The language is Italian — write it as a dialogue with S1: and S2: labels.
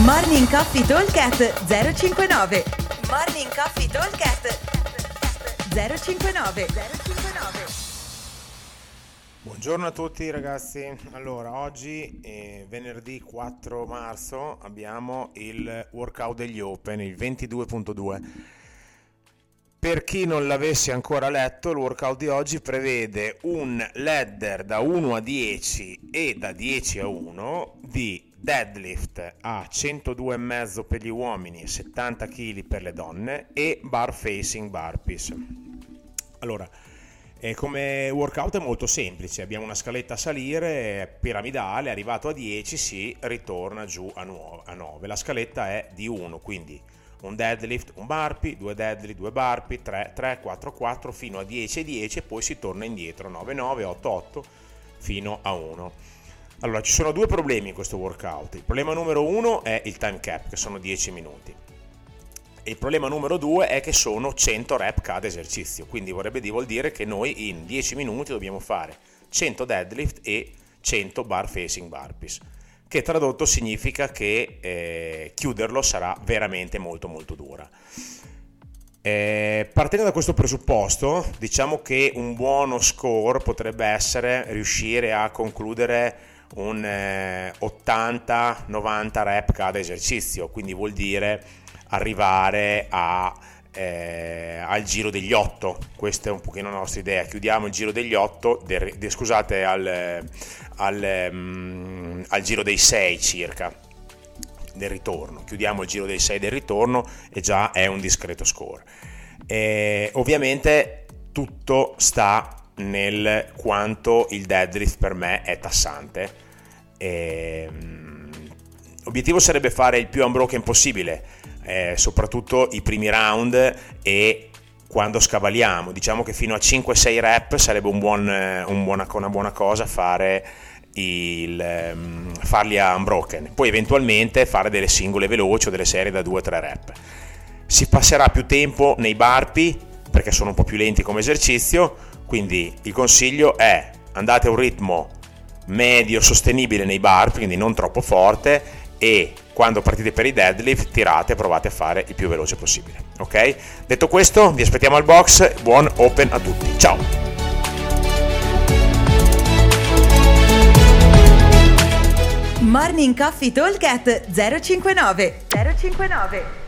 S1: Morning Coffee Talkcast 059 Morning Coffee Talkcast 059 059
S2: Buongiorno a tutti ragazzi, allora oggi è venerdì 4 marzo abbiamo il workout degli Open, il 22.2 per chi non l'avesse ancora letto, il workout di oggi prevede un ladder da 1 a 10 e da 10 a 1 di deadlift a 102,5 per gli uomini e 70 kg per le donne e bar facing burpees. Allora, eh, come workout è molto semplice, abbiamo una scaletta a salire piramidale, arrivato a 10 si ritorna giù a 9. La scaletta è di 1, quindi un deadlift, un burpee, due deadlift, due burpee, 3, 3, 4, 4 fino a 10 10 e poi si torna indietro 9, 9, 8, 8 fino a 1. Allora, ci sono due problemi in questo workout. Il problema numero uno è il time cap, che sono 10 minuti. E il problema numero due è che sono 100 rep cada esercizio, quindi vorrebbe dire, vuol dire che noi in 10 minuti dobbiamo fare 100 deadlift e 100 bar facing burpees che tradotto significa che eh, chiuderlo sarà veramente molto molto dura. Eh, partendo da questo presupposto, diciamo che un buono score potrebbe essere riuscire a concludere un eh, 80-90 rep cada esercizio, quindi vuol dire arrivare a eh, al giro degli 8, questa è un pochino la nostra idea, chiudiamo il giro degli 8, de, de, scusate, al, al, um, al giro dei 6 circa del ritorno, chiudiamo il giro dei 6 del ritorno e già è un discreto score. E, ovviamente tutto sta nel quanto il deadlift per me è tassante. E, um, l'obiettivo sarebbe fare il più unbroken possibile, eh, soprattutto i primi round e quando scavaliamo. Diciamo che fino a 5-6 rep sarebbe un buon, un buona, una buona cosa fare il, um, farli a unbroken, poi eventualmente fare delle singole veloci o delle serie da 2-3 rep. Si passerà più tempo nei barpi perché sono un po' più lenti come esercizio, quindi il consiglio è andate a un ritmo medio sostenibile nei barpi, quindi non troppo forte e quando partite per i deadlift tirate e provate a fare il più veloce possibile. Ok? Detto questo, vi aspettiamo al box, buon open a tutti. Ciao!
S1: Morning Coffee Talk 059 059